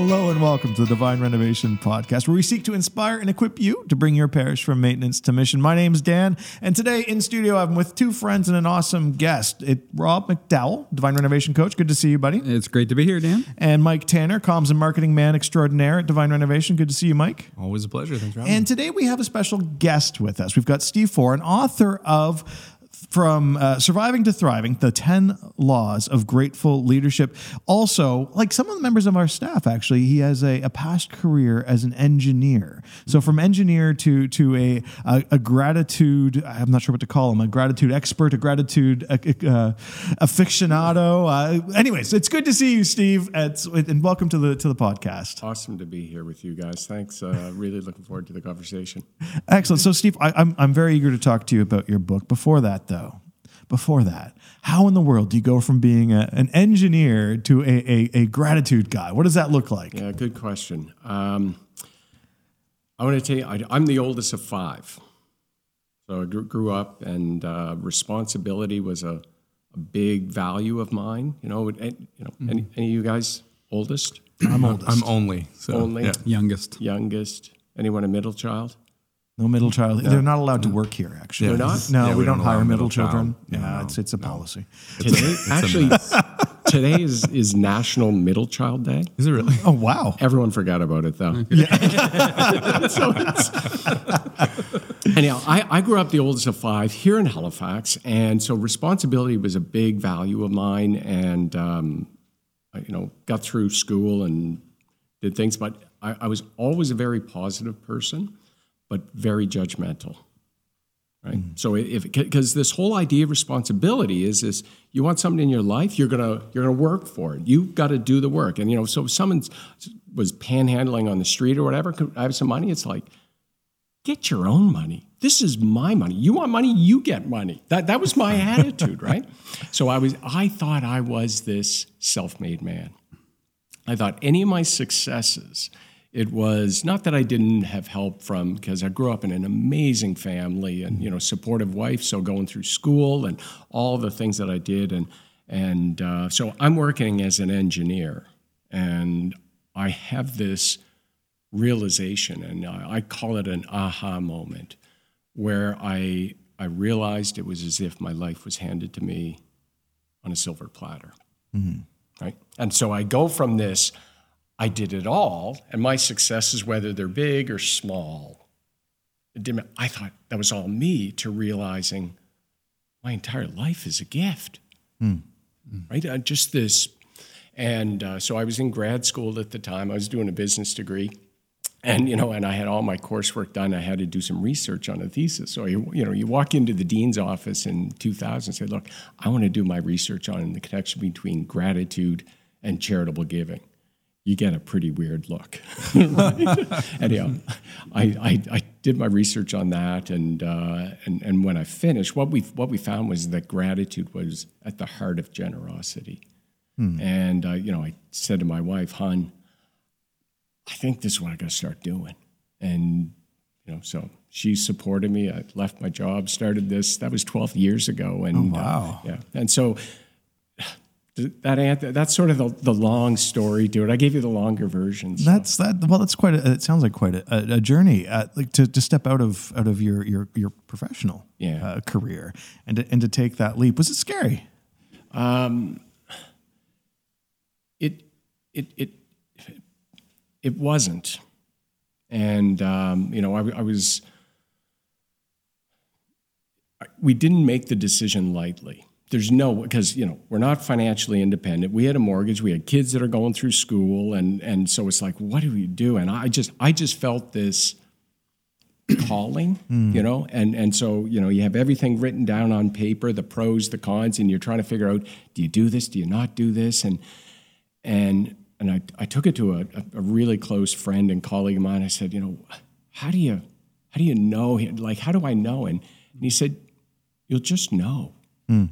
Hello and welcome to the Divine Renovation Podcast, where we seek to inspire and equip you to bring your parish from maintenance to mission. My name's Dan, and today in studio I'm with two friends and an awesome guest. It Rob McDowell, Divine Renovation Coach. Good to see you, buddy. It's great to be here, Dan. And Mike Tanner, Comms and Marketing Man Extraordinaire at Divine Renovation. Good to see you, Mike. Always a pleasure. Thanks for having And today we have a special guest with us. We've got Steve Foran, an author of from uh, surviving to thriving the 10 laws of grateful leadership also like some of the members of our staff actually he has a, a past career as an engineer so from engineer to to a, a, a gratitude i'm not sure what to call him a gratitude expert a gratitude uh, uh, aficionado uh, anyways it's good to see you steve it's, and welcome to the to the podcast Awesome to be here with you guys. Thanks. Uh, really looking forward to the conversation. Excellent. So, Steve, I, I'm I'm very eager to talk to you about your book. Before that, though, before that, how in the world do you go from being a, an engineer to a, a, a gratitude guy? What does that look like? Yeah, good question. Um, I want to tell you, I, I'm the oldest of five. So I grew, grew up, and uh, responsibility was a, a big value of mine. You know, and, you know, any, any of you guys oldest, I'm oldest. I'm only. So, Only? Yeah. Youngest. youngest, anyone a middle child? No middle child. They're not allowed to work here. Actually, They're not? No, Yeah, we, we don't, don't hire middle, middle children. child. Yeah, No, it's it's a policy. Today, a actually, today is, is National Middle Child Day. Is it really? Oh wow. Everyone forgot about it though. so it's, anyhow, I, I grew up the oldest of five here in Halifax, and so responsibility was a big value of mine. And um, I, you know, got through school and did things, but I, I was always a very positive person, but very judgmental. Right. Mm. So if because this whole idea of responsibility is this you want something in your life, you're gonna you're gonna work for it. You've got to do the work. And you know, so if someone was panhandling on the street or whatever, I have some money? It's like, get your own money. This is my money. You want money, you get money. That that was my attitude, right? So I was I thought I was this self-made man. I thought any of my successes, it was not that I didn't have help from because I grew up in an amazing family and you know supportive wife. So going through school and all the things that I did and and uh, so I'm working as an engineer and I have this realization and I, I call it an aha moment where I I realized it was as if my life was handed to me on a silver platter right? And so I go from this, I did it all, and my successes, whether they're big or small, I thought that was all me, to realizing my entire life is a gift, right? Uh, just this, and uh, so I was in grad school at the time. I was doing a business degree. And you know, and I had all my coursework done. I had to do some research on a thesis. So you, you know, you walk into the dean's office in 2000 and say, "Look, I want to do my research on the connection between gratitude and charitable giving." You get a pretty weird look. Anyhow, I, I, I did my research on that, and uh, and and when I finished, what we what we found was that gratitude was at the heart of generosity. And uh, you know, I said to my wife, "Hun." I think this is what I got to start doing. And, you know, so she supported me. I left my job, started this. That was 12 years ago. And, wow. uh, yeah. And so that, that's sort of the, the long story to it. I gave you the longer version. so- That's that. Well, that's quite. A, it sounds like quite a, a, a journey. Uh, like to, to step out of out of your your your professional Yeah. uh, career and to, and to take that leap. Was it scary? Um, it it it it wasn't and um, you know I, I was we didn't make the decision lightly there's no because you know we're not financially independent we had a mortgage we had kids that are going through school and and so it's like what do we do and i just i just felt this calling hmm. you know and and so you know you have everything written down on paper the pros the cons and you're trying to figure out do you do this do you not do this and and and I, I took it to a, a really close friend and colleague of mine. I said, you know, how do you how do you know? Like, how do I know? And, and he said, you'll just know. Hmm.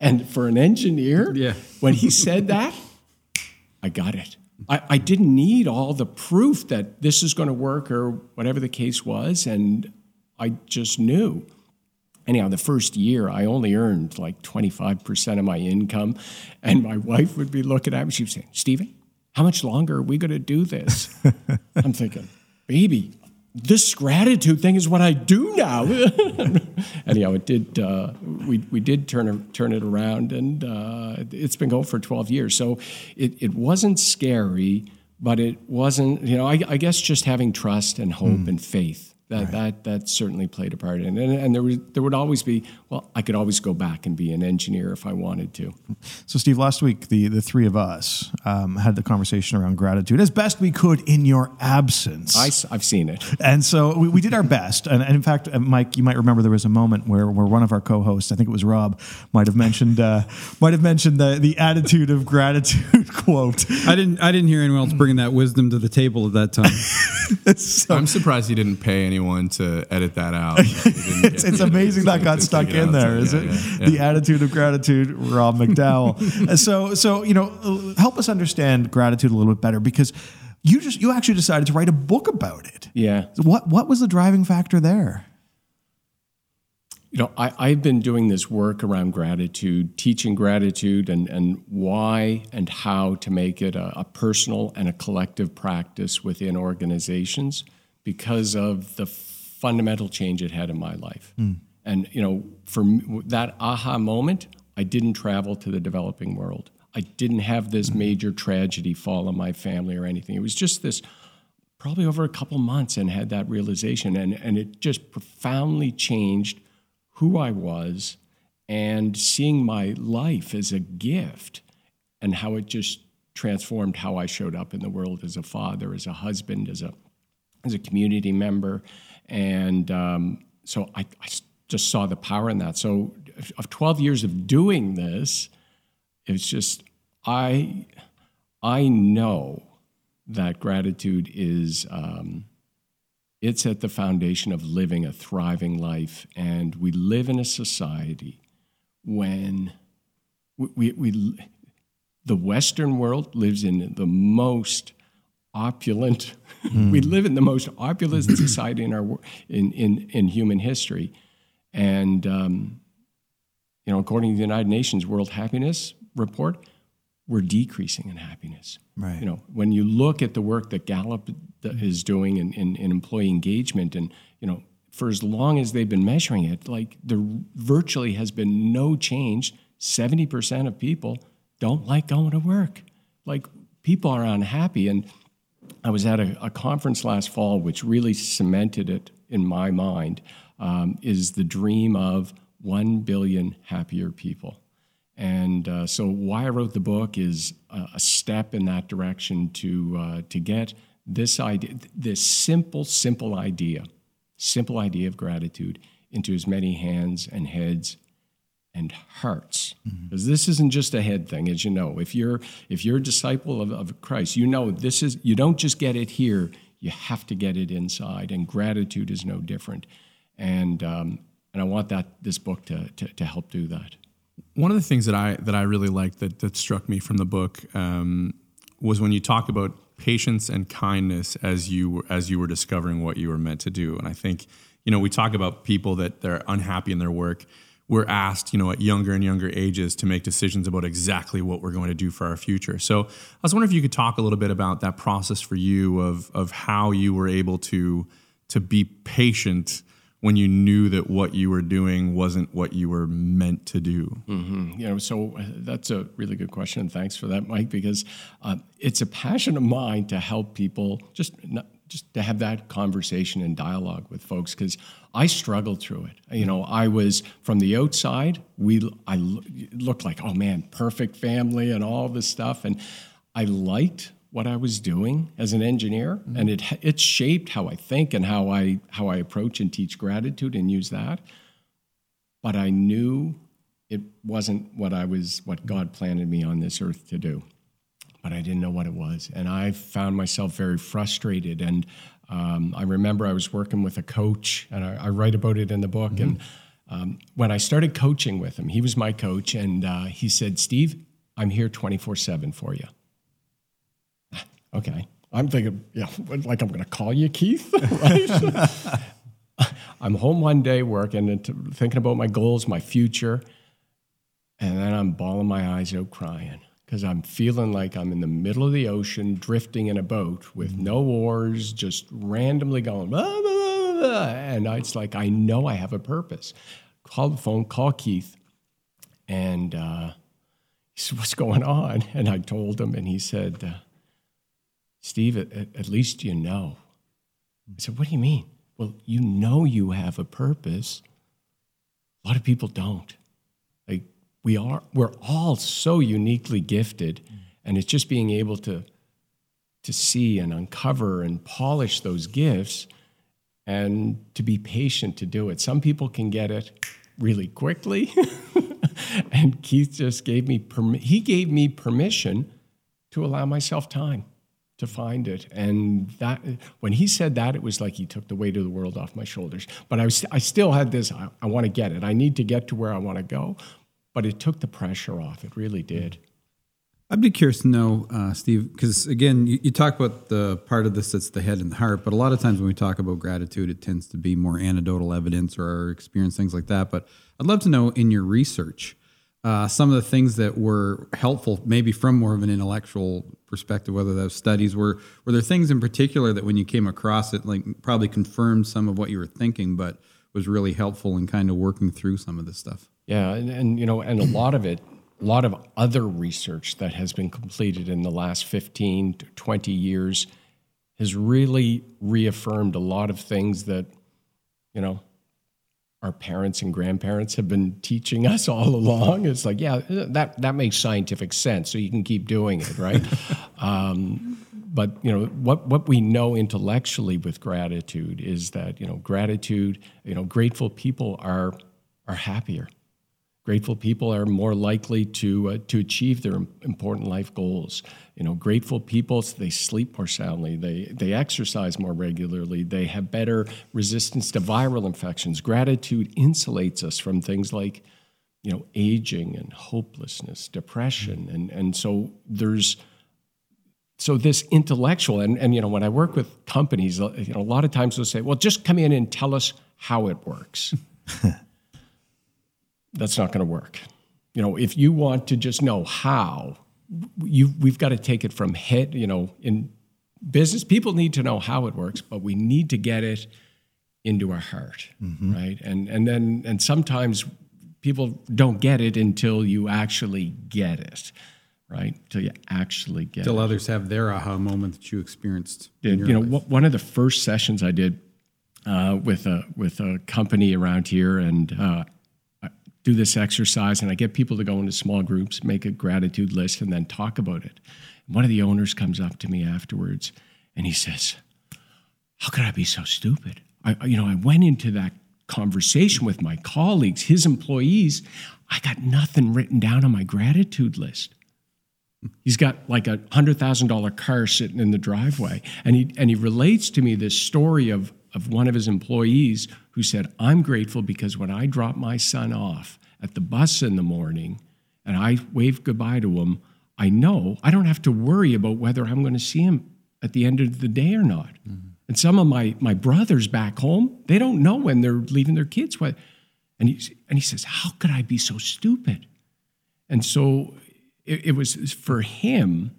And for an engineer, Yeah. when he said that, I got it. I, I didn't need all the proof that this is going to work or whatever the case was, and I just knew. Anyhow, the first year I only earned like 25% of my income, and my wife would be looking at me. She would say, Stephen, how much longer are we going to do this? I'm thinking, baby, this gratitude thing is what I do now. Anyhow, it did. Uh, we we did turn turn it around, and uh, it's been going for 12 years. So it it wasn't scary, but it wasn't. You know, I, I guess just having trust and hope mm. and faith that right. that that certainly played a part in it. And, and there was there would always be well, I could always go back and be an engineer if I wanted to. So, Steve, last week the the three of us um, had the conversation around gratitude as best we could in your absence. I, have seen it, and so we, we did our best. And, and, in fact, uh, Mike, you might remember there was a moment where where one of our co-hosts, I think it was Rob, might have mentioned uh, might have mentioned the the attitude of gratitude quote. I didn't I didn't hear anyone else bringing that wisdom to the table at that time. so, I'm surprised he didn't pay any anyone to edit that out. it's, it's amazing that got stuck in there, is yeah, it? Yeah, yeah. The attitude of gratitude, Rob McDowell. Uh, so, so you know, uh, help us understand gratitude a little bit better because you just you actually decided to write a book about it. Yeah. So what what was the driving factor there? You know, I, have been doing this work around gratitude, teaching gratitude and, and why and how to make it a, a personal and a collective practice within organizations because of the fundamental change it had in my life. Mm. And you know, for that aha moment, I didn't travel to the developing world. I didn't have this mm. major tragedy fall on my family or anything. It was just this probably over a couple months and had that realization and and it just profoundly changed who I was and seeing my life as a gift and how it just transformed how I showed up in the world as a father, as a husband, as a as a community member. And um, so I, I, just saw the power in that. So, of 12 years of doing this, it's just, I, I know that gratitude is. Um, it's at the foundation of living a thriving life. And we live in a society when we, we, we, the Western world lives in the most opulent. Mm. we live in the most opulent society in our in in, in human history, and um, you know, according to the United Nations World Happiness Report, we're decreasing in happiness. Right. You know, when you look at the work that Gallup is doing in, in, in employee engagement, and you know, for as long as they've been measuring it, like there virtually has been no change. Seventy percent of people don't like going to work. Like people are unhappy, and I was at a, a, conference last fall, which really cemented it in my mind, um, is the dream of 1 billion happier people. And uh, so, why I wrote the book is a, a step in that direction to, uh, to get this idea, this simple, simple idea, simple idea of gratitude into as many hands and heads and hearts. Because mm-hmm. this isn't just a head thing as you know. If you're if you're a disciple of, of christ you know this is you don't just get it here. You have to get it inside and gratitude is no different. And um, and i want that this book to, to, to help do that. One of the things that i that i really liked that that struck me from the book um, was when you talk about patience and kindness as you as you were discovering what you were meant to do. And i think you know we talk about people that they're unhappy in their work we're asked, you know, at younger and younger ages to make decisions about exactly what we're going to do for our future. So I was wondering if you could talk a little bit about that process for you of of how you were able to to be patient when you knew that what you were doing wasn't what you were meant to do? Mm-hmm. You know, so uh, that's a really good question. Thanks for that, Mike, because uh, it's a passion of mine to help people just not, just to have that conversation and dialogue with folks because I struggled through it. You know, I was from the outside. We I looked like oh man, perfect family and all this stuff, and I liked what I was doing as an engineer, mm-hmm. and it it shaped how I think and how I how I approach and teach gratitude and use that. But I knew it wasn't what I was what God planted me on this earth to do but I didn't know what it was. And I found myself very frustrated. And um, I remember I was working with a coach, and I, I write about it in the book. Mm-hmm. And um, when I started coaching with him, he was my coach, and uh, he said, Steve, I'm here 24 7 for you. okay. I'm thinking, yeah, like I'm going to call you Keith, right? I'm home one day working and thinking about my goals, my future, and then I'm bawling my eyes out crying because I'm feeling like I'm in the middle of the ocean, drifting in a boat with no oars, just randomly going, blah, blah, blah, blah. and it's like I know I have a purpose. Call the phone, call Keith, and uh, he said, "What's going on?" And I told him, and he said, uh, "Steve, at, at least you know." I said, "What do you mean?" Well, you know you have a purpose. A lot of people don't. We are, we're all so uniquely gifted, and it's just being able to to see and uncover and polish those gifts, and to be patient to do it. Some people can get it really quickly, and Keith just gave me permi- he gave me permission to allow myself time to find it. And that when he said that, it was like he took the weight of the world off my shoulders. But I was I still had this. I, I want to get it. I need to get to where I want to go. But it took the pressure off. It really did. I'd be curious to know, uh, Steve, because again, you, you talk about the part of this that's the head and the heart, but a lot of times when we talk about gratitude, it tends to be more anecdotal evidence or our experience, things like that. But I'd love to know in your research, uh, some of the things that were helpful, maybe from more of an intellectual perspective, whether those studies were, were there things in particular that when you came across it, like probably confirmed some of what you were thinking, but was really helpful in kind of working through some of this stuff? Yeah, and, and you know, and a lot of it, a lot of other research that has been completed in the last 15 to 20 years has really reaffirmed a lot of things that, you know, our parents and grandparents have been teaching us all along. It's like, yeah, that that makes scientific sense, so you can keep doing it, right? um, but you know what what we know intellectually with gratitude is that you know gratitude, you know, grateful people are are happier. Grateful people are more likely to uh, to achieve their important life goals. You know, grateful people they sleep more soundly, they they exercise more regularly, they have better resistance to viral infections. Gratitude insulates us from things like, you know, aging and hopelessness, depression, and and so there's so this intellectual and and you know when I work with companies, you know, a lot of times they'll say, well, just come in and tell us how it works that's not going to work. You know, if you want to just know how, you we've got to take it from head. You know, in business, people need to know how it works, but we need to get it into our heart, mm-hmm. right? And and then and sometimes people don't get it until you actually get it, right? Until you actually get it. others have their aha moment that you experienced. You know, life. one of the first sessions I did uh, with a with a company around here, and uh, do this exercise and I get people to go into small groups, make a gratitude list, and then talk about it. One of the owners comes up to me afterwards and he says, How could I be so stupid? I, you know, I went into that conversation with my colleagues, his employees. I got nothing written down on my gratitude list. He's got like a hundred thousand dollar car sitting in the driveway, and he and he relates to me this story of of one of his employees who said, I'm grateful because when I drop my son off at the bus in the morning and I wave goodbye to him, I know I don't have to worry about whether I'm going to see him at the end of the day or not. Mm-hmm. And some of my, my brothers back home, they don't know when they're leaving their kids. And he, and he says, How could I be so stupid? And so it, it was for him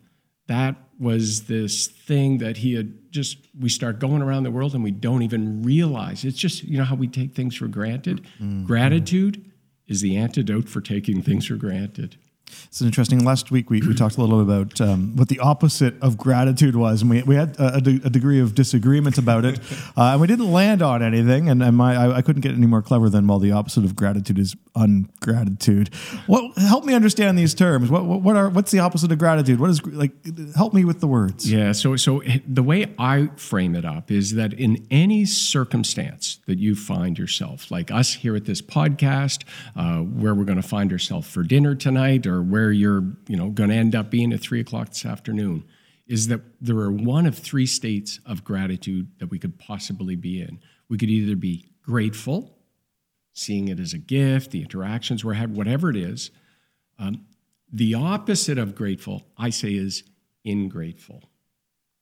that was this thing that he had just we start going around the world and we don't even realize it's just you know how we take things for granted mm-hmm. gratitude is the antidote for taking things for granted it's interesting. Last week we, we talked a little bit about um, what the opposite of gratitude was, and we, we had a, a, de- a degree of disagreement about it, uh, and we didn't land on anything. And, and my I, I, couldn't get any more clever than well, the opposite of gratitude is ungratitude. What help me understand these terms? What, what, what are what's the opposite of gratitude? What is like? Help me with the words. Yeah. So so the way I frame it up is that in any circumstance that you find yourself, like us here at this podcast, uh, where we're going to find ourselves for dinner tonight, or where you're you know going to end up being at three o'clock this afternoon is that there are one of three states of gratitude that we could possibly be in. We could either be grateful, seeing it as a gift, the interactions we're having, whatever it is. Um, the opposite of grateful, I say, is ingrateful.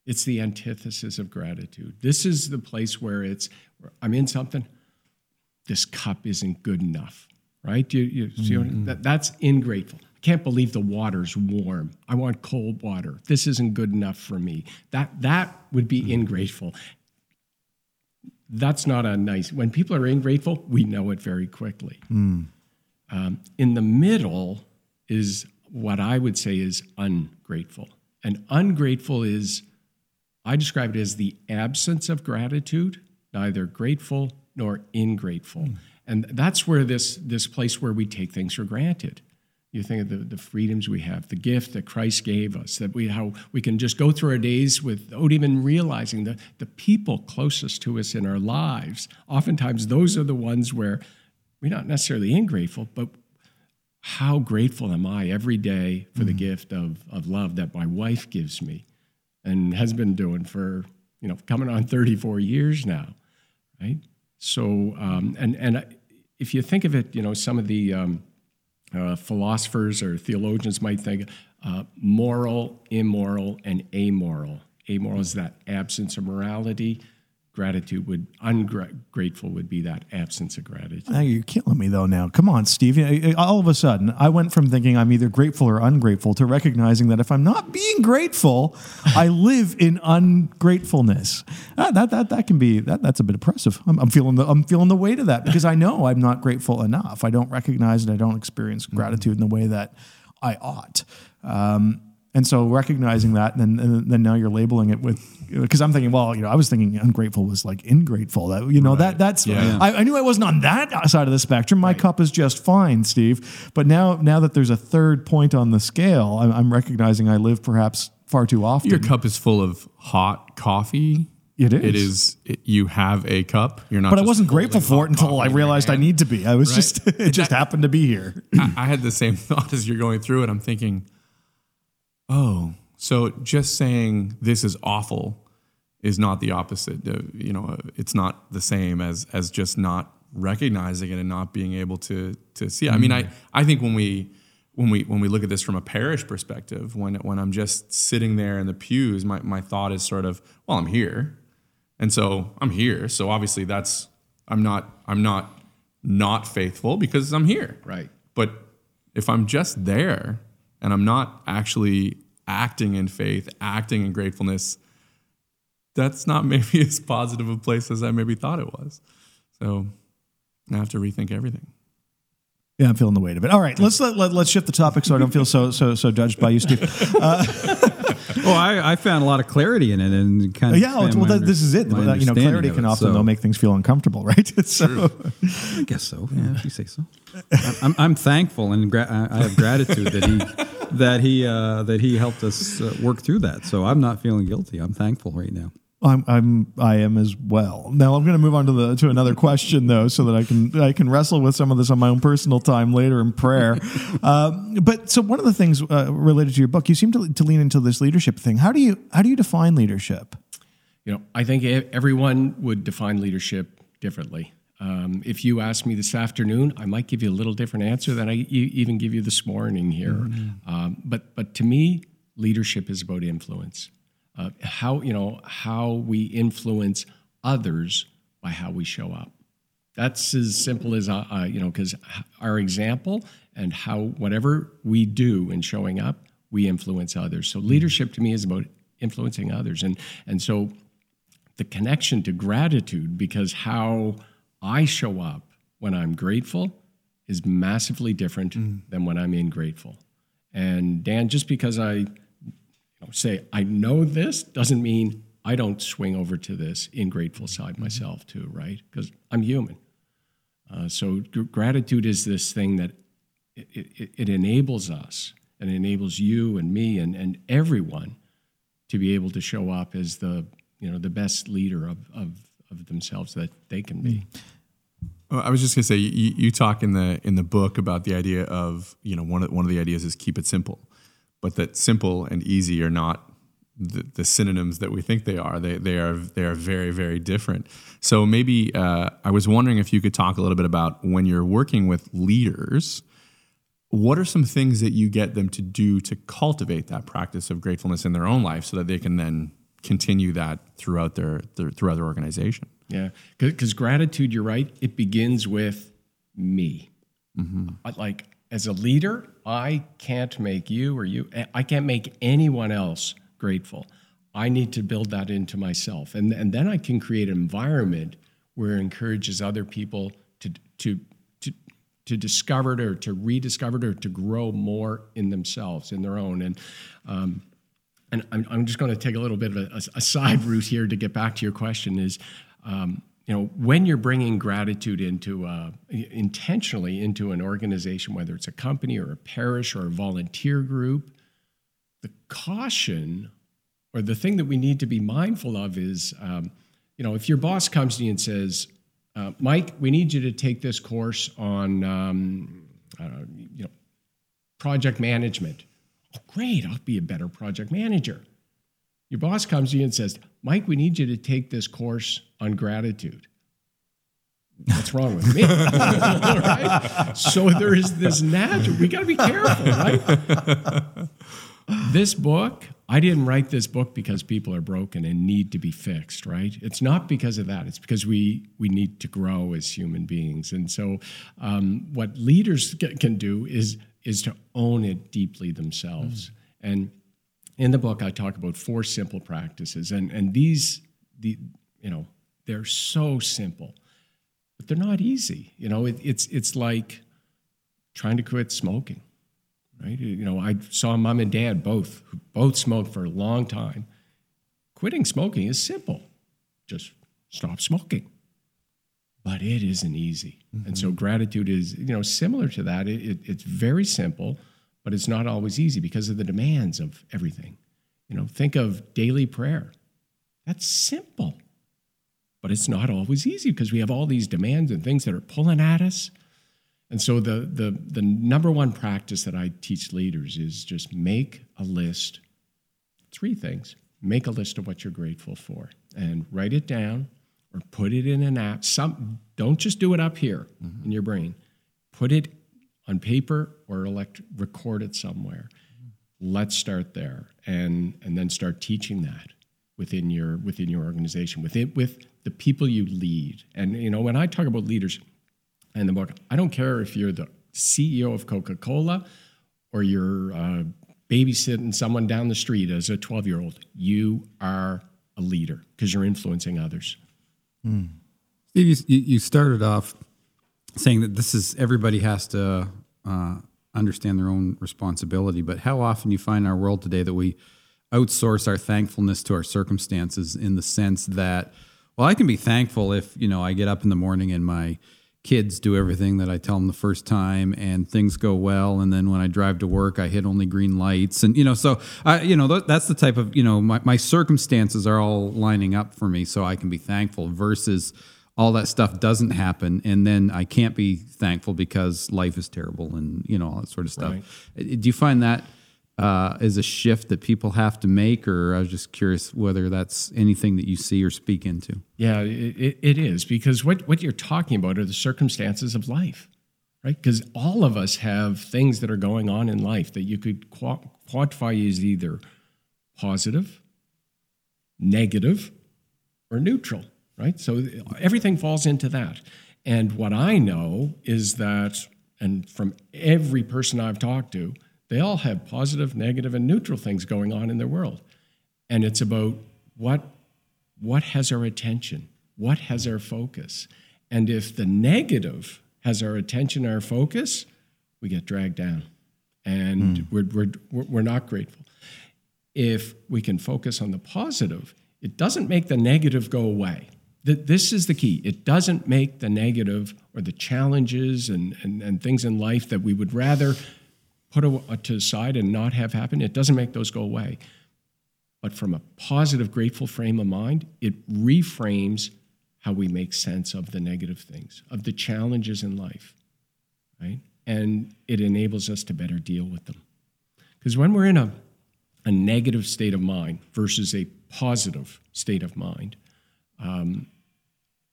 It's the antithesis of gratitude. This is the place where it's, I'm in something, this cup isn't good enough right? You, you see mm-hmm. that, that's ingrateful. I can't believe the water's warm. I want cold water. This isn't good enough for me. That that would be ingrateful. That's not a nice. When people are ungrateful we know it very quickly. Um, in the middle is what I would say is ungrateful, and ungrateful is I describe it as the absence of gratitude, neither grateful nor ingrateful. And that's where this, this place where we take things for granted. You think of the, the freedoms we have, the gift that Christ gave us, that we how we can just go through our days without even realizing that the people closest to us in our lives, oftentimes those are the ones where we're not necessarily ingrateful, but how grateful am I every day for the gift of, of love that my wife gives me and has been doing for, you know, coming on 34 years now, right? So, um, and, and if you think of it, you know, some of the um, uh, philosophers or theologians might think uh, moral, immoral, and amoral. Amoral is that absence of morality. Gratitude would, ungrateful would be that absence of gratitude. Now you're killing me though. Now, come on, Steve. All of a sudden, I went from thinking I'm either grateful or ungrateful to recognizing that if I'm not being grateful, I live in ungratefulness. That, that that that can be that that's a bit oppressive. I'm, I'm feeling the I'm feeling the weight of that because I know I'm not grateful enough. I don't recognize it. I don't experience gratitude in the way that I ought. Um, and so recognizing that, and then, and then now you're labeling it with, because I'm thinking, well, you know, I was thinking ungrateful was like ingrateful. That you know that that's Yeah. I, I knew I wasn't on that side of the spectrum. My cup is just fine, Steve. But now now that there's a third point on the scale, I'm, I'm recognizing I live perhaps far too often. Your cup is full of hot coffee. It is. It is. It, you have a cup. You're not. but I wasn't grateful for it until I realized I need to be. I was Right. just it just that- happened to be here. I, I had the same thought as you're going through it. I'm thinking, oh, so just saying this is awful is not the opposite. You know, it's not the same as as just not recognizing it and not being able to to see. It. I mean, I mm. I think when we when we when we look at this from a parish perspective, when when I'm just sitting there in the pews, my my thought is sort of, well, I'm here, and so I'm here. So obviously that's I'm not I'm not not faithful because I'm here. Right. But if I'm just there and I'm not actually acting in faith, acting in gratefulness, that's not maybe as positive a place as I maybe thought it was. So I have to rethink everything. Yeah, I'm feeling the weight of it. All right, let's let, let, us shift the topic so I don't feel so so so judged by you, Steve. Uh, Well, I, I found a lot of clarity in it, and kind of yeah, well, expand my that, this is it. my You know, clarity can it. often So- though make things feel uncomfortable, right? so, I guess so. Yeah, if you say so. I'm, I'm thankful and gra- I I have gratitude that he that he uh, that he helped us uh, work through that. So I'm not feeling guilty. I'm thankful right now. I'm, I'm I am as well. Now I'm going to move on to the to another question though, so that I can I can wrestle with some of this on my own personal time later in prayer. um, but so one of the things uh, related to your book, you seem to, to lean into this leadership thing. How do you how do you define leadership? You know, I think everyone would define leadership differently. Um, if you ask me this afternoon, I might give you a little different answer than I e- even give you this morning here. Um, but but to me, leadership is about influence. Uh, how you know how we influence others by how we show up. That's as simple as uh, uh, you know, because our example and how whatever we do in showing up, we influence others. So leadership to me is about influencing others, and and so the connection to gratitude because how I show up when I'm grateful is massively different than when I'm ingrateful. And Dan, just because I you know, say I know this doesn't mean I don't swing over to this ingrateful side myself too, right? Because I'm human. Uh, so gr- gratitude is this thing that it, it, it enables us and enables you and me and, and everyone to be able to show up as the you know the best leader of, of, of themselves that they can be. Well, I was just gonna say you, you talk in the in the book about the idea of you know one of one of the ideas is keep it simple, but that simple and easy are not the, the synonyms that we think they are. They they are they are very very different. So maybe uh, I was wondering if you could talk a little bit about when you're working with leaders. What are some things that you get them to do to cultivate that practice of gratefulness in their own life, so that they can then continue that throughout their, their throughout their organization? Yeah, because gratitude, you're right. It begins with me. I- Like as a leader, I can't make you or you, I can't make anyone else grateful. I need to build that into myself. And, and then I can create an environment where it encourages other people to, to, to, to discover it or to rediscover it or to grow more in themselves, in their own. And, um, and I'm, I'm just going to take a little bit of a, a, side route here to get back to your question is, um, you know, when you're bringing gratitude into uh, intentionally into an organization, whether it's a company or a parish or a volunteer group, the caution or the thing that we need to be mindful of is, um, you know, if your boss comes to you and says, uh, "Mike, we need you to take this course on, um, uh, you know, project management," oh, great, I'll be a better project manager. Your boss comes to you and says, "Mike, we need you to take this course on gratitude." What's wrong with me? right? So there is this natural. We got to be careful, right? this book, I didn't write this book because people are broken and need to be fixed, right? It's not because of that. It's because we we need to grow as human beings. And so, um, what leaders can do is is to own it deeply themselves. Mm. And in the book, I talk about four simple practices, and and these the you know they're so simple but they're not easy. You know, it, it's it's like trying to quit smoking, right? You know, I saw mom and dad both both smoked for a long time. Quitting smoking is simple, just stop smoking. But it isn't easy, mm-hmm. and so mm-hmm. gratitude is you know similar to that. It, it, it's very simple, but it's not always easy because of the demands of everything. You know, think of daily prayer. That's simple but it's not always easy because we have all these demands and things that are pulling at us. And so the, the, the number one practice that I teach leaders is just make a list. Three things. Make a list of what you're grateful for and write it down or put it in an app. Some don't just do it up here mm-hmm. in your brain. Put it on paper or elect, record it somewhere. Let's start there and, and then start teaching that within your within your organization, within with the people you lead. And you know, when I talk about leaders in the book, I don't care if you're the CEO of Coca-Cola or you're uh, babysitting someone down the street as a 12-year-old. You are a leader because you're influencing others. Mm. Steve, you, you, started off saying that this is everybody has to uh, understand their own responsibility, but how often you find in our world today that we outsource our thankfulness to our circumstances in the sense that well, I can be thankful if, you know, I get up in the morning and my kids do everything that I tell them the first time and things go well. And then when I drive to work, I hit only green lights. And, you know, so I, you know, that's the type of, you know, my, my circumstances are all lining up for me so I can be thankful versus all that stuff doesn't happen. And then I can't be thankful because life is terrible and, you know, all that sort of stuff. Right. Do you find that uh, is a shift that people have to make, or I was just curious whether that's anything that you see or speak into. Yeah, it, it is because what what you're talking about are the circumstances of life, right? Because all of us have things that are going on in life that you could quantify as either positive, negative, or neutral, right? So everything falls into that. And what I know is that, and from every person I've talked to they all have positive, negative, and neutral things going on in their world. And it's about what, what has our attention? What has our focus? And if the negative has our attention, our focus, we get dragged down and mm. we're, we're, we're not grateful. If we can focus on the positive, it doesn't make the negative go away. This is the key. It doesn't make the negative or the challenges and, and, and things in life that we would rather put a, to the side and not have happen, it doesn't make those go away. But from a positive, grateful frame of mind, it reframes how we make sense of the negative things, of the challenges in life, right? And it enables us to better deal with them. Because when we're in a, a negative state of mind versus a positive state of mind, um,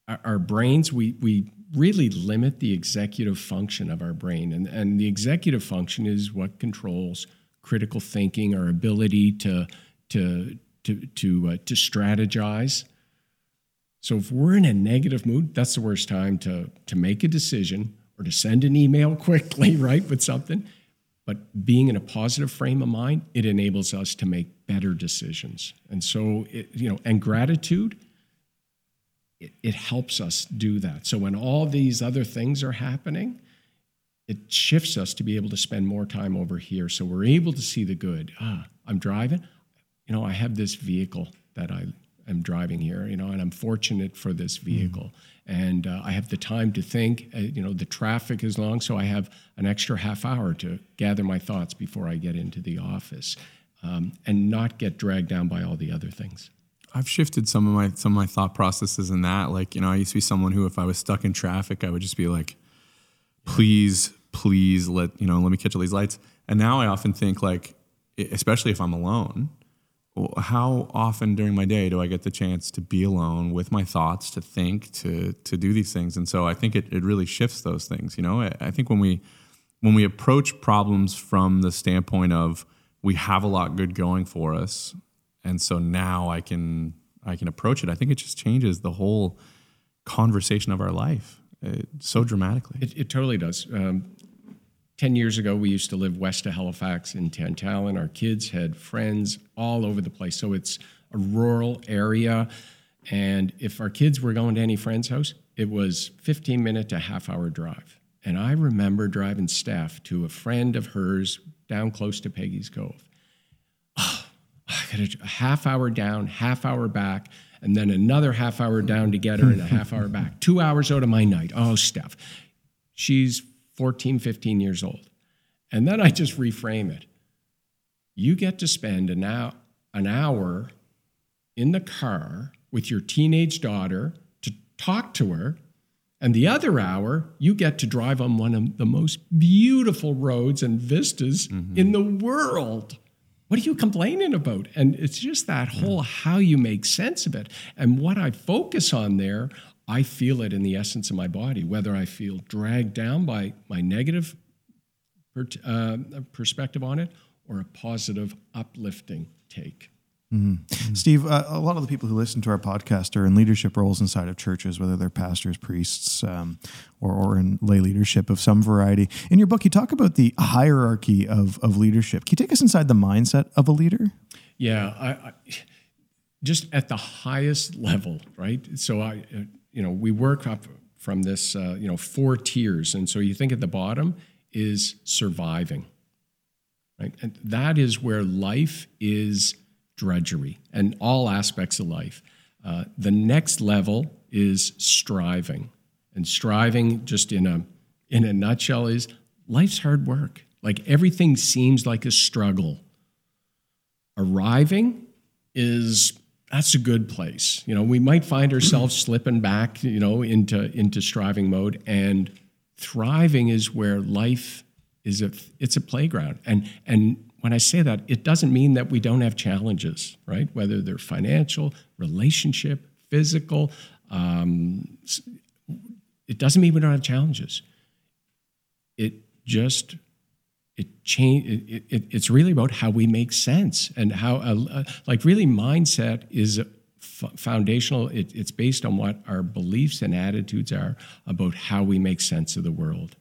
our, our brains, we, we really limit the executive function of our brain. And, and the executive function is what controls critical thinking, our ability to, to, to, to, uh, to strategize. So if we're in a negative mood, that's the worst time to, to make a decision or to send an email quickly, right, with something. But being in a positive frame of mind, it enables us to make better decisions. And so, it, you know, and gratitude, it, it helps us do that. So when all these other things are happening, it shifts us to be able to spend more time over here. So we're able to see the good. Ah, I'm driving. You know, I have this vehicle that I am driving here, you know, and I'm fortunate for this vehicle. Mm. And uh, I have the time to think. Uh, you know, the traffic is long, so I have an extra half hour to gather my thoughts before I get into the office um, and not get dragged down by all the other things. I've shifted some of my some of my thought processes in that. Like, you know, I used to be someone who, if I was stuck in traffic, I would just be like, "Please, please, let you know, let me catch all these lights." And now I often think, like, especially if I'm alone, how often during my day do I get the chance to be alone with my thoughts, to think, to to do these things? And so I think it, it really shifts those things. You know, I, I think when we when we approach problems from the standpoint of we have a lot good going for us, and so now I can I can approach it. I think it just changes the whole conversation of our life uh, so dramatically. It, it totally does. Um, 10 years ago, we used to live west of Halifax in Tantallon. Our kids had friends all over the place. So it's a rural area. And if our kids were going to any friend's house, it was 15 minute to half hour drive. And I remember driving Steph to a friend of hers down close to Peggy's Cove. I got a half hour down, half hour back, and then another half hour down to get her and a half hour back. Two hours out of my night. Oh, Steph. She's 14, 15 years old. And then I just reframe it. You get to spend an hour, an hour in the car with your teenage daughter to talk to her. And the other hour, you get to drive on one of the most beautiful roads and vistas mm-hmm. in the world. What are you complaining about? And it's just that whole how you make sense of it. And what I focus on there I feel it in the essence of my body, whether I feel dragged down by my negative per, uh, perspective on it or a positive, uplifting take. Mm-hmm. Mm-hmm. Steve, uh, a lot of the people who listen to our podcast are in leadership roles inside of churches, whether they're pastors, priests, um, or, or in lay leadership of some variety. In your book, you talk about the hierarchy of, of leadership. Can you take us inside the mindset of a leader? Yeah, I, I, just at the highest level, right? So I, uh, you know, we work up from this, uh, you know, four tiers. And so you think at the bottom is surviving, right? And that is where life is drudgery and all aspects of life. Uh, the next level is striving. And striving, just in a, in a nutshell, is life's hard work. Like everything seems like a struggle. Arriving is that's a good place. You know, we might find ourselves slipping back, you know, into into striving mode and thriving is where life is a it's a playground. And and when I say that, it doesn't mean that we don't have challenges, right? Whether they're financial, relationship, physical, um, it doesn't mean we don't have challenges. It just it change it, it, it's really about how we make sense and how uh, uh like really mindset is foundational it, it's based on what our beliefs and attitudes are about how we make sense of the world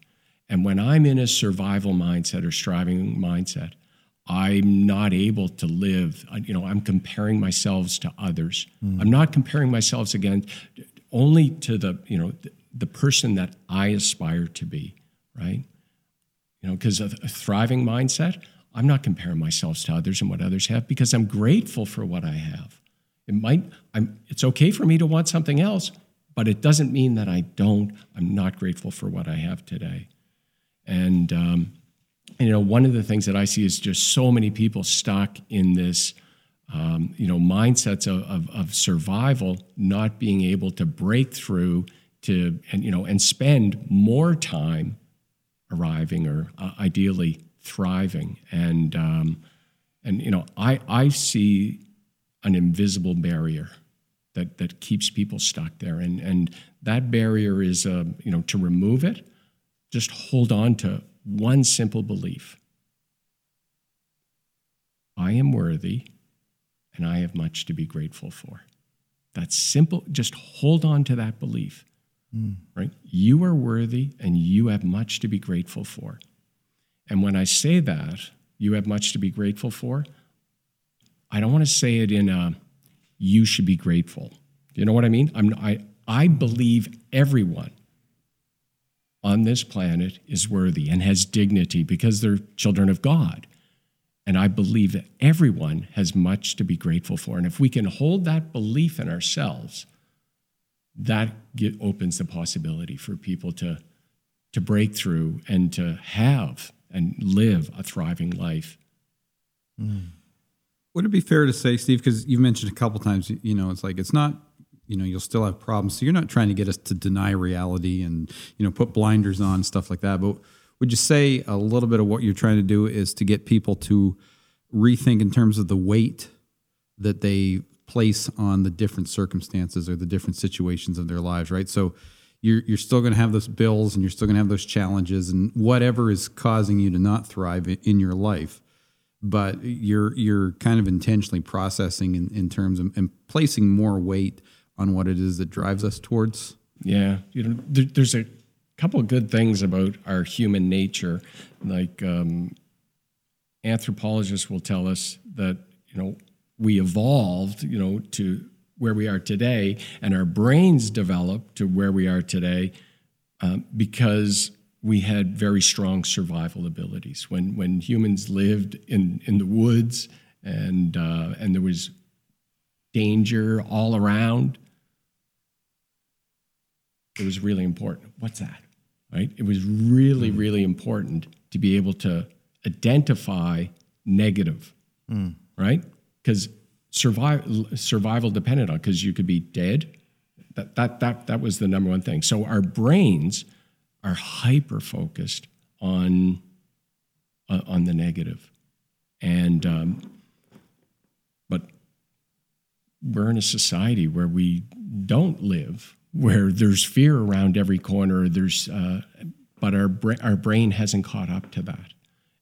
and when i'm in a survival mindset or striving mindset i'm not able to live you know i'm comparing myself to others mm. i'm not comparing myself again only to the you know the, the person that i aspire to be right you know, because a, a thriving mindset, I'm not comparing myself to others and what others have because I'm grateful for what I have. It might, I'm, it's okay for me to want something else, but it doesn't mean that I don't, I'm not grateful for what I have today. And, um, you know, one of the things that I see is just so many people stuck in this, um, you know, mindsets of, of, of survival, not being able to break through to, and, you know, and spend more time arriving or uh, ideally thriving. And um, and you know, I I see an invisible barrier that that keeps people stuck there, and and that barrier is uh, you know to remove it, just hold on to one simple belief. I am worthy, and I have much to be grateful for. That's simple. Just hold on to that belief. Hmm. right? You are worthy and you have much to be grateful for. And when I say that, you have much to be grateful for, I don't want to say it in a you should be grateful. You know what I mean? I'm, I, I believe everyone on this planet is worthy and has dignity because they're children of God. And I believe that everyone has much to be grateful for. And if we can hold that belief in ourselves, that get, opens the possibility for people to, to break through and to have and live a thriving life. Mm. Would it be fair to say, Steve, because you've mentioned a couple times, you know, it's like it's not, you know, you'll still have problems. So you're not trying to get us to deny reality and, you know, put blinders on, stuff like that. But would you say a little bit of what you're trying to do is to get people to rethink in terms of the weight that they place on the different circumstances or the different situations of their lives, right? So you're you're still going to have those bills and you're still going to have those challenges and whatever is causing you to not thrive in your life but you're you're kind of intentionally processing in, in terms of and placing more weight on what it is that drives us towards yeah you know there, there's a couple of good things about our human nature like um, anthropologists will tell us that you know we evolved you know to where we are today and our brains developed to where we are today um, because we had very strong survival abilities. When, when humans lived in, in the woods and, uh, and there was danger all around, it was really important. What's that? Right? It was really, mm. really important to be able to identify negative, mm. right? Because survival survival depended on because you could be dead. That, that, that, that was the number one thing. So our brains are hyper focused on, uh, on the negative. And, um, but we're in a society where we don't live, where there's fear around every corner. There's, uh, but our, bra- our brain hasn't caught up to that.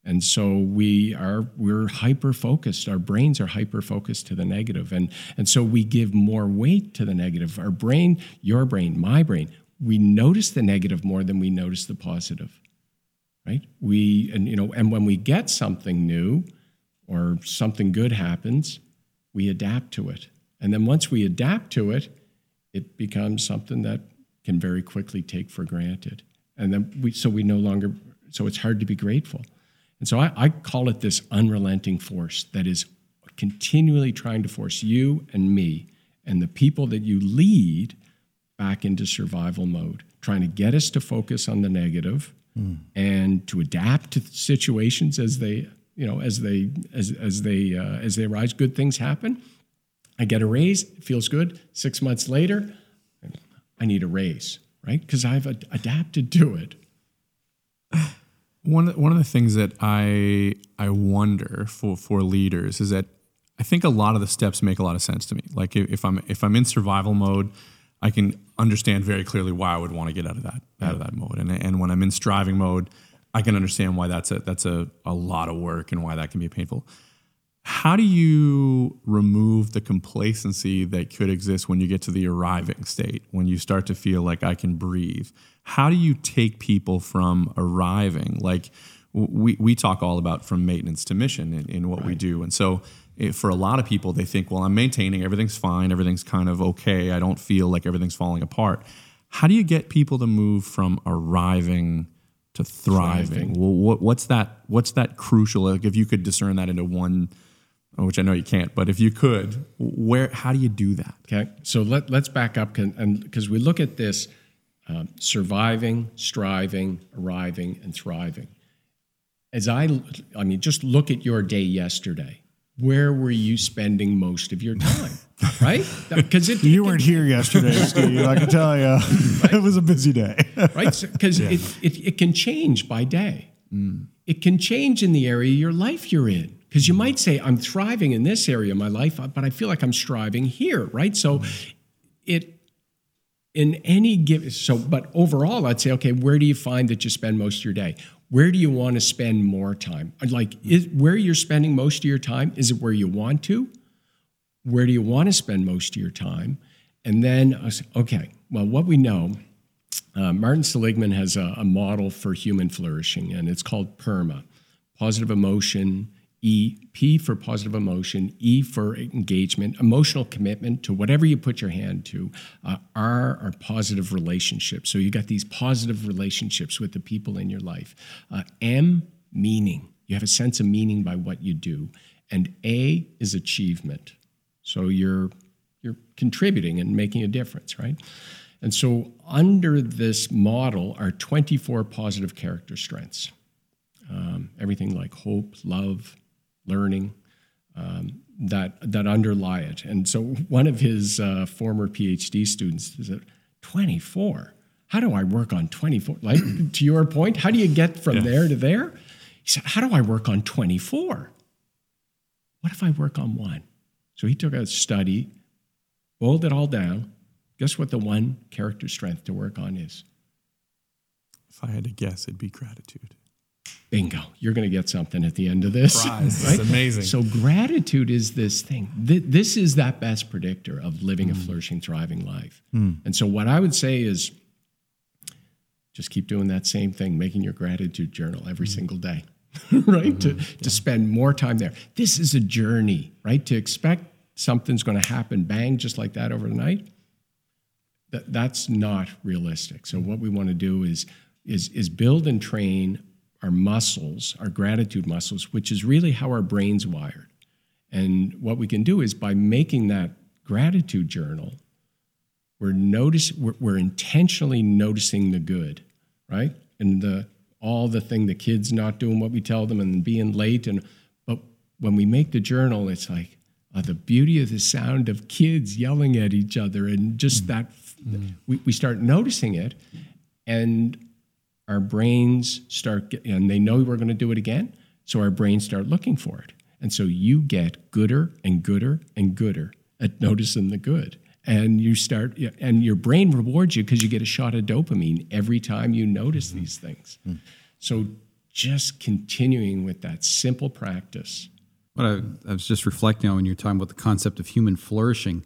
And so we are we're hyper focused. Our brains are hyper focused to the negative, and and so we give more weight to the negative. Our brain, your brain, my brain, we notice the negative more than we notice the positive, right? We and you know, and when we get something new or something good happens, we adapt to it, and then once we adapt to it, it becomes something that can very quickly take for granted, and then we so we no longer so it's hard to be grateful. And so I, I call it this unrelenting force that is continually trying to force you and me and the people that you lead back into survival mode, trying to get us to focus on the negative mm. and to adapt to situations as they, you know, as they as as they uh, as they arise. Good things happen. I get a raise. It feels good. Six months later, I need a raise, right? Because I've ad- adapted to it. One one of the things that I I wonder for for leaders is that I think a lot of the steps make a lot of sense to me. Like if I'm if I'm in survival mode, I can understand very clearly why I would want to get out of that out of that mode. And and when I'm in striving mode, I can understand why that's a that's a, a lot of work and why that can be painful. How do you remove the complacency that could exist when you get to the arriving state, when you start to feel like I can breathe? How do you take people from arriving? Like we, we talk all about from maintenance to mission in, in what right. we do. And so it, for a lot of people, they think, well, I'm maintaining, everything's fine, everything's kind of okay. I don't feel like everything's falling apart. How do you get people to move from arriving to thriving? thriving. Well, what, what's that? What's that crucial? Like if you could discern that into one which I know you can't, but if you could, where how do you do that? Okay, so let let's back up and because we look at this um, surviving, striving, arriving, and thriving. As I, I mean, just look at your day yesterday. Where were you spending most of your time? right? Because you weren't here yesterday, Steve. I can tell you, right? it was a busy day. right? Because so, yeah. it, it, it can change by day. Mm. It can change in the area of your life you're in. Because you might say, I'm thriving in this area of my life, uh, but I feel like I'm striving here, right? So it, in any given, so, but overall, I'd say, okay, where do you find that you spend most of your day? Where do you want to spend more time? Uh, like, is, where you're spending most of your time, is it where you want to? Where do you want to spend most of your time? And then, uh, okay, well, what we know Uh, Martin Seligman has a, a model for human flourishing, and it's called PERMA positive emotion, E, P for positive emotion, E for engagement, emotional commitment to whatever you put your hand to. Uh, R are positive relationships. So you got these positive relationships with the people in your life. Uh, M, meaning. You have a sense of meaning by what you do. And A is achievement. So you're you're contributing and making a difference, right? And so under this model are 24 positive character strengths. Um, everything like hope, love, learning um, that that underlie it. And so one of his uh, former PhD students said, 24. How do I work on 24? Like to your point, how do you get from yeah. there to there? He said, How do I work on 24? What if I work on one? So he took a study, boiled it all down. Guess what the one character strength to work on is? If I had to guess, it'd be gratitude bingo, you're going to get something at the end of this. Prize. Right? It's amazing. So gratitude is this thing. This is that best predictor of living mm. a flourishing, thriving life. Mm. And so what I would say is just keep doing that same thing, making your gratitude journal every mm. single day. right? Mm-hmm. To, yeah. to spend more time there. This is a journey, right? To expect something's going to happen bang just like that overnight. That, that's not realistic. So what we want to do is is is build and train our muscles, our gratitude muscles, which is really how our brain's wired. And what we can do is by making that gratitude journal, we're notice we're, we're intentionally noticing the good, right? And the all the thing the kids not doing what we tell them and being late and but when we make the journal, it's like uh, the beauty of the sound of kids yelling at each other and just mm. that mm. We, we start noticing it and our brains start, and they know we're going to do it again. So our brains start looking for it. And so you get gooder and gooder and gooder at noticing the good. And you start, and your brain rewards you because you get a shot of dopamine every time you notice mm-hmm. these things. Mm-hmm. So just continuing with that simple practice. What I, I was just reflecting on when you're talking about the concept of human flourishing,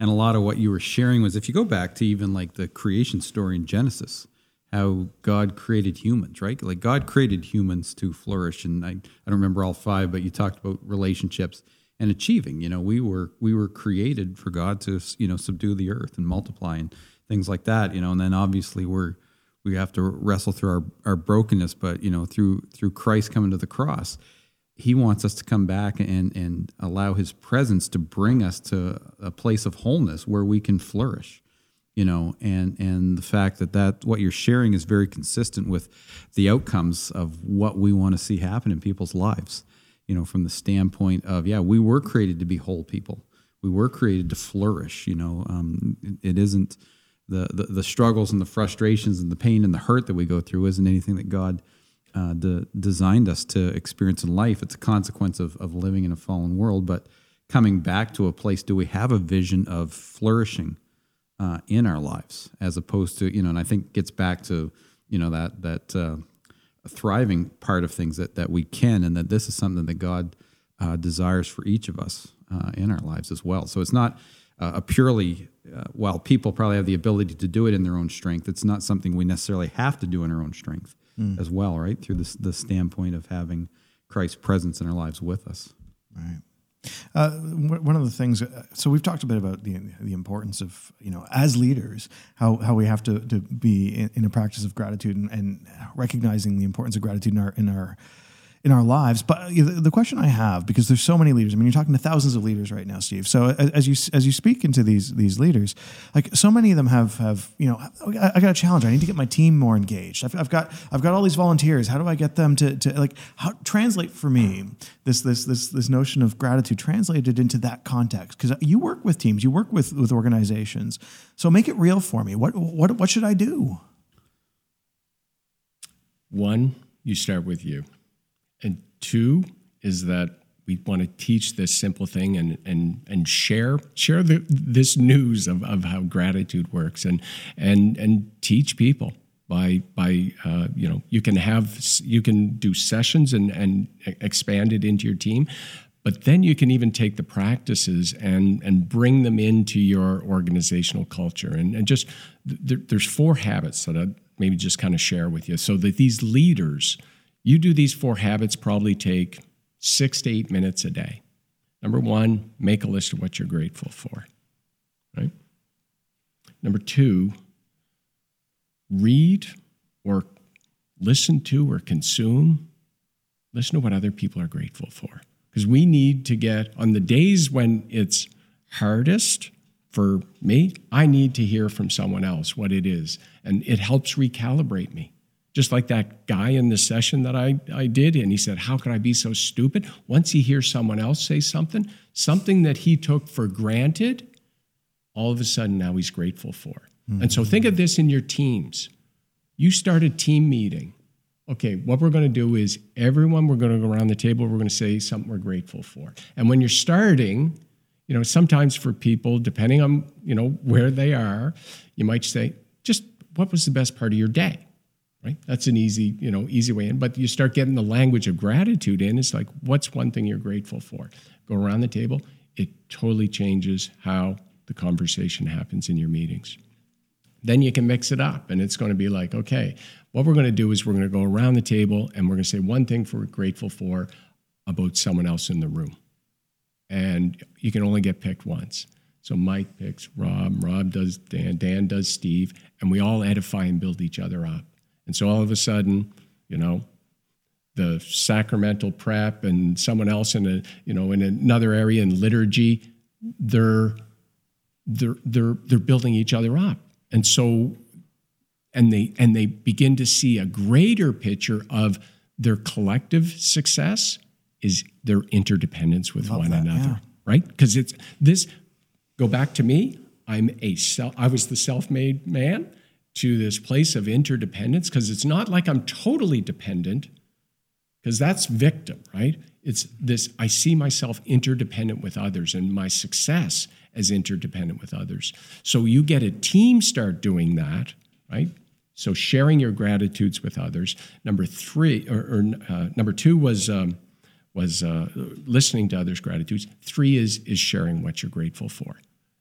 and a lot of what you were sharing was if you go back to even like the creation story in Genesis, how God created humans, right? Like God created humans to flourish. And I, I don't remember all five, but you talked about relationships and achieving. You know, we were we were created for God to, you know, subdue the earth and multiply and things like that, you know, and then obviously we're we have to wrestle through our, our brokenness, but you know, through through Christ coming to the cross, he wants us to come back and and allow his presence to bring us to a place of wholeness where we can flourish you know and and the fact that that what you're sharing is very consistent with the outcomes of what we want to see happen in people's lives you know from the standpoint of yeah we were created to be whole people. We were created to flourish you know um, it, isn't the, the, the struggles and the frustrations and the pain and the hurt that we go through isn't anything that god uh, de- designed us to experience in life. It's a consequence of, of living in a fallen world but coming back to a place do we have a vision of flourishing uh, in our lives, as opposed to you know, and I think gets back to you know that that uh, thriving part of things that that we can, and that this is something that God uh, desires for each of us uh, in our lives as well. So it's not uh, a purely uh, while people probably have the ability to do it in their own strength, it's not something we necessarily have to do in our own strength mm. as well, right? Through this the standpoint of having Christ's presence in our lives with us. Right. Uh, one of the things, uh, so we've talked a bit about the the importance of you know as leaders how how we have to to be in, in a practice of gratitude and, and, recognizing the importance of gratitude in our in our in our lives. But uh, the question I have, because there's so many leaders, I mean, you're talking to thousands of leaders right now, Steve. So as you as you speak into these these leaders, like so many of them have have you know, oh, I, I got a challenge. I need to get my team more engaged. I've, I've, got I've got all these volunteers. How do I get them to to like how translate for me this this this this notion of gratitude translated into that context? Because you work with teams, you work with with organizations. So make it real for me. What what what should I do? One, you start with you. And two is that we want to teach this simple thing and and and share share the, this news of, of how gratitude works and and and teach people by by uh, you know you can have you can do sessions and and expand it into your team But then you can even take the practices and, and bring them into your organizational culture. And, and just there, there's four habits that I'd maybe just kind of share with you. So that these leaders, you do these four habits, probably take six to eight minutes a day. Number one, make a list of what you're grateful for. Right? Number two, read or listen to or consume, listen to what other people are grateful for. Because we need to get, on the days when it's hardest for me, I need to hear from someone else what it is. And it helps recalibrate me. Just like that guy in the session that I, I did, and he said, How could I be so stupid? Once he hears someone else say something, something that he took for granted, all of a sudden now he's grateful for. Mm-hmm. And so think of this in your teams. You start a team meeting. Okay, what we're going to do is everyone, we're going to go around the table, we're going to say something we're grateful for. And when you're starting, you know, sometimes for people, depending on, you know, where they are, you might say, just what was the best part of your day? Right? That's an easy, you know, easy way in. But you start getting the language of gratitude in. It's like, what's one thing you're grateful for? Go around the table. It totally changes how the conversation happens in your meetings then you can mix it up and it's going to be like okay what we're going to do is we're going to go around the table and we're going to say one thing we're grateful for about someone else in the room and you can only get picked once so mike picks rob rob does dan dan does steve and we all edify and build each other up and so all of a sudden you know the sacramental prep and someone else in a you know in another area in liturgy they're they're they're they're building each other up and so, and they and they begin to see a greater picture of their collective success is their interdependence with Love one that, another, yeah. right? Because it's this. Go back to me. I'm a self. I was the self-made man to this place of interdependence because it's not like I'm totally dependent because that's victim, right? It's this I see myself interdependent with others and my success as interdependent with others. So you get a team start doing that, right? So sharing your gratitudes with others. Number three, or, or uh, number two was um, was uh, listening to others' gratitudes. Three is is sharing what you're grateful for.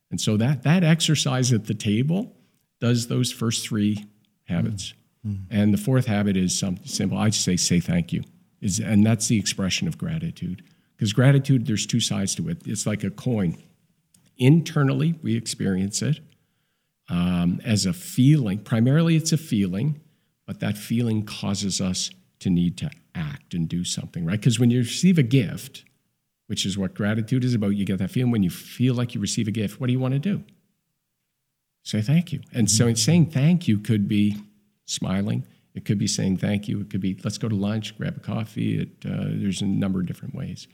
And so that that exercise at the table does those first three habits. Mm-hmm. And the fourth habit is something simple. I say say thank you. Is and that's the expression of gratitude. Because gratitude, there's two sides to it. It's like a coin Internally, we experience it um, as a feeling. Primarily, it's a feeling, but that feeling causes us to need to act and do something, right? Because when you receive a gift, which is what gratitude is about, you get that feeling when you feel like you receive a gift, what do you want to do? Say thank you. And so, in saying thank you could be smiling. It could be saying thank you. It could be let's go to lunch, grab a coffee. It, uh, there's a number of different ways.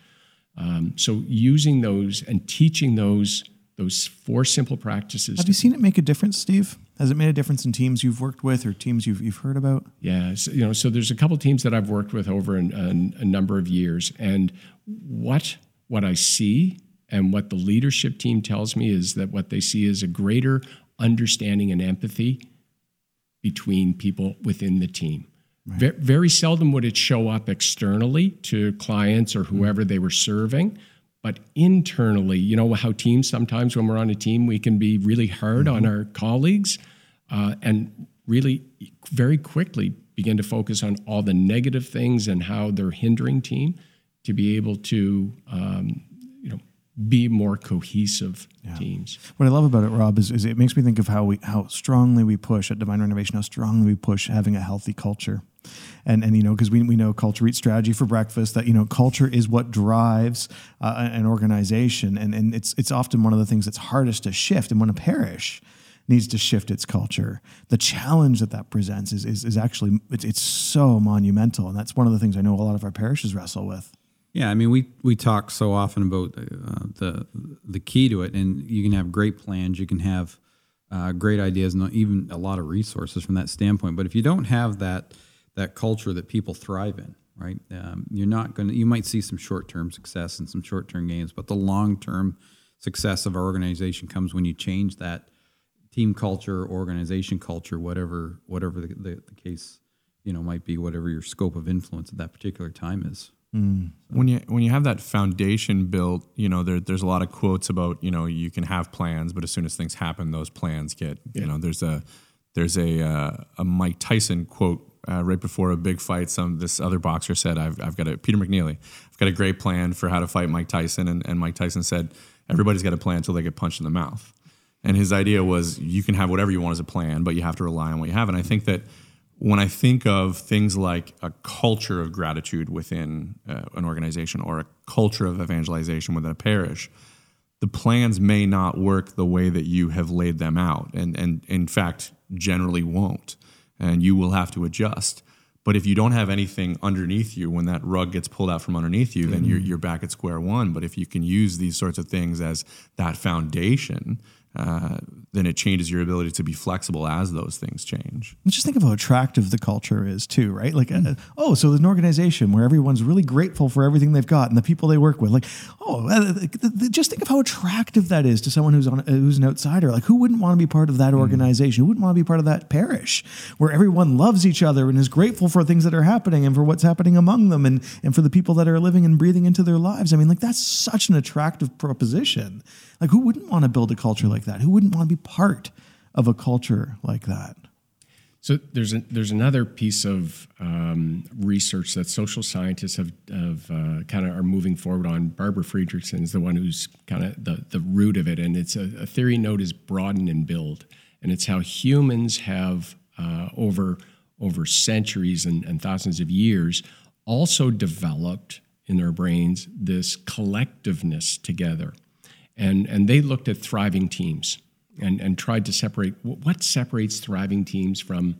Um, so using those and teaching those those four simple practices. Have you seen it make a difference, Steve? Has it made a difference in teams you've worked with or teams you've, you've heard about? Yeah, so, you know, so there's a couple teams that I've worked with over an, an, a number of years, and what what I see and what the leadership team tells me is that what they see is a greater understanding and empathy between people within the team. Right. Very seldom would it show up externally to clients or whoever they were serving, but internally, you know how teams sometimes, when we're on a team, we can be really hard mm-hmm. on our colleagues uh, and really very quickly begin to focus on all the negative things and how they're hindering team to be able to um, be more cohesive yeah. teams. What I love about it, Rob, is, is it makes me think of how we how strongly we push at Divine Renovation, how strongly we push having a healthy culture. And, and you know because we, we know culture eats strategy for breakfast that you know culture is what drives uh, an organization and, and it's it's often one of the things that's hardest to shift and when a parish needs to shift its culture. The challenge that that presents is, is, is actually, it's, it's so monumental. And that's one of the things I know a lot of our parishes wrestle with. Yeah, I mean, we we talk so often about uh, the the key to it, and you can have great plans, you can have uh, great ideas, and even a lot of resources from that standpoint. But if you don't have that that culture that people thrive in, right, um, you're not going to. You might see some short term success and some short term gains, but the long term success of our organization comes when you change that team culture, organization culture, whatever whatever the, the, the case you know might be, whatever your scope of influence at that particular time is. When you when you have that foundation built, you know there, there's a lot of quotes about you know you can have plans, but as soon as things happen, those plans get you know there's a there's a uh, a Mike Tyson quote uh, right before a big fight. Some this other boxer said, "I've I've got a Peter McNeely, I've got a great plan for how to fight Mike Tyson," and, and Mike Tyson said, "Everybody's got a plan until they get punched in the mouth." And his idea was you can have whatever you want as a plan, but you have to rely on what you have. And I think that when I think of things like a culture of gratitude within uh, an organization or a culture of evangelization within a parish, the plans may not work the way that you have laid them out, and and in fact generally won't, and you will have to adjust. But if you don't have anything underneath you when that rug gets pulled out from underneath you, then you're you're back at square one. But if you can use these sorts of things as that foundation, uh, then it changes your ability to be flexible as those things change. Just think of how attractive the culture is too, right? Like, uh, oh, so there's an organization where everyone's really grateful for everything they've got and the people they work with. Like, oh, uh, th- th- just think of how attractive that is to someone who's on uh, who's an outsider. Like, who wouldn't want to be part of that organization? Who wouldn't want to be part of that parish where everyone loves each other and is grateful for things that are happening and for what's happening among them and and for the people that are living and breathing into their lives? I mean, like that's such an attractive proposition. Like, who wouldn't want to build a culture like that? Who wouldn't want to be part of a culture like that? So there's a, there's another piece of um, research that social scientists have, have uh, kind of are moving forward on. Barbara Fredrickson is the one who's kind of the, the root of it, and it's a, a theory known as broaden and build, and it's how humans have uh, over over centuries and, and thousands of years also developed in their brains this collectiveness together, and and they looked at thriving teams and, and tried to separate what separates thriving teams from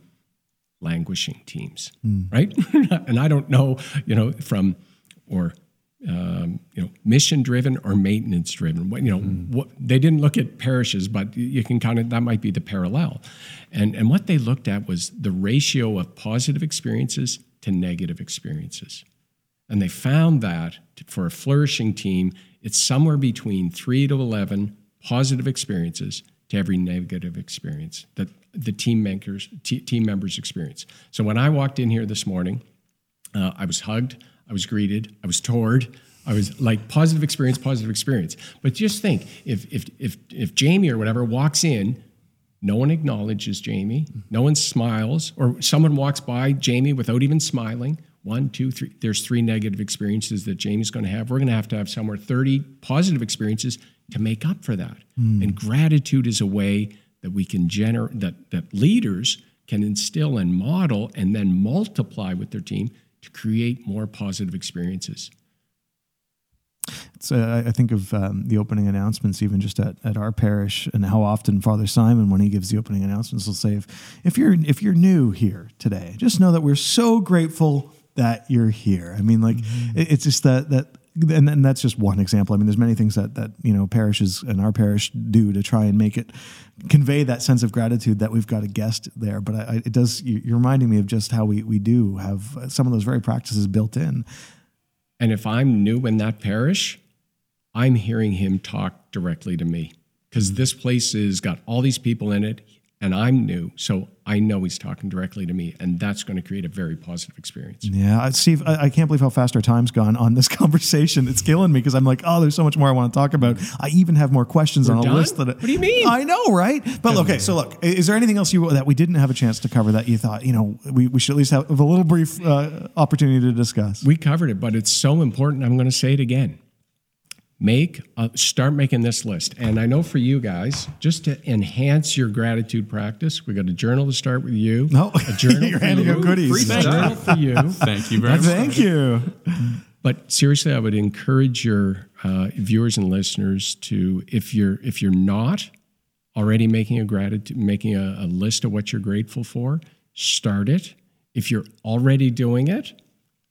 languishing teams, right? and I don't know, you know, from or um, you know, mission driven or maintenance driven. What you know, what they didn't look at parishes, but you can kind of that might be the parallel. And and what they looked at was the ratio of positive experiences to negative experiences. And they found that for a flourishing team, it's somewhere between three to 11 positive experiences to every negative experience that the team members, t- team members experience. So when I walked in here this morning, uh, I was hugged, I was greeted, I was toured. I was like positive experience, positive experience. But just think, if if if if Jamie or whatever walks in, no one acknowledges Jamie, no one smiles, or someone walks by Jamie without even smiling. One, two, three. There's three negative experiences that Jamie's going to have. We're going to have to have somewhere 30 positive experiences to make up for that. And gratitude is a way that we can generate that that leaders can instill and model and then multiply with their team to create more positive experiences. So uh, I think of um, the opening announcements, even just at, at our parish, and how often Father Simon, when he gives the opening announcements, will say, if, "If you're if you're new here today, just know that we're so grateful that you're here." I mean, like mm-hmm. it, it's just that that. And, and that's just one example. I mean, there's many things that that you know parishes and our parish do to try and make it convey that sense of gratitude that we've got a guest there. But I, I, it does. you- You're reminding me of just how we we do have some of those very practices built in. And if I'm new in that parish, I'm hearing him talk directly to me because mm. this place has got all these people in it and I'm new. So I know he's talking directly to me and that's going to create a very positive experience. Yeah, I- Steve, I, I can't believe how fast our time's gone on this conversation. It's killing me because I'm like, oh, there's so much more I want to talk about. I even have more questions on a done? list that. What do you mean? I know, right? But okay, so look, is there anything else you that we didn't have a chance to cover that you thought you know we, we should at least have a little brief uh, opportunity to discuss? We covered it, but it's so important. I'm going to say it again. Make a, start making this list, and I know for you guys, just to enhance your gratitude practice, we got a journal to start with you. No. a journal You're for handing you. out goodies. Free Thank journal for you. Thank you very much. Thank you. But seriously, I would encourage your uh, viewers and listeners to, if you're if you're not already making a gratitude, making a, a list of what you're grateful for, start it. If you're already doing it,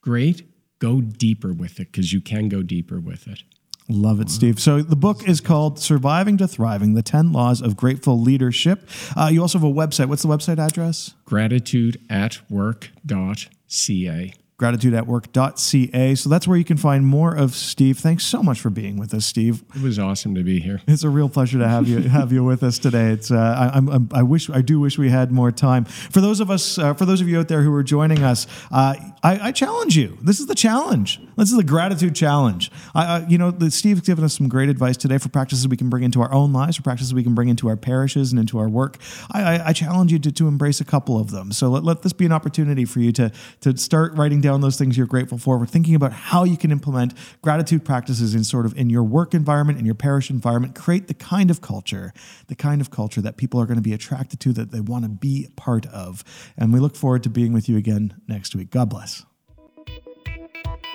great. Go deeper with it because you can go deeper with it. Love it, Steve. So the book is called Surviving to Thriving: The Ten Laws of Grateful Leadership. Uh, you also have a website. What's the website address? Gratitude at work.ca. gratitudeatwork.ca. So that's where you can find more of Steve. Thanks so much for being with us, Steve. It was awesome to be here. It's a real pleasure to have you have you with us today. It's uh, I, I'm, I wish I do wish we had more time. For those of us, uh, for those of you out there who are joining us, uh, I, I, challenge you. This is the challenge. This is the gratitude challenge. I, you know, Steve's given us some great advice today for practices we can bring into our own lives, for practices we can bring into our parishes and into our work. I, I challenge you to, to embrace a couple of them. So let, let this be an opportunity for you to to start writing down those things you're grateful for. We're thinking about how you can implement gratitude practices in sort of in your work environment, in your parish environment. Create the kind of culture, the kind of culture that people are going to be attracted to, that they want to be part of. And we look forward to being with you again next week. God bless.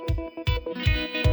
Música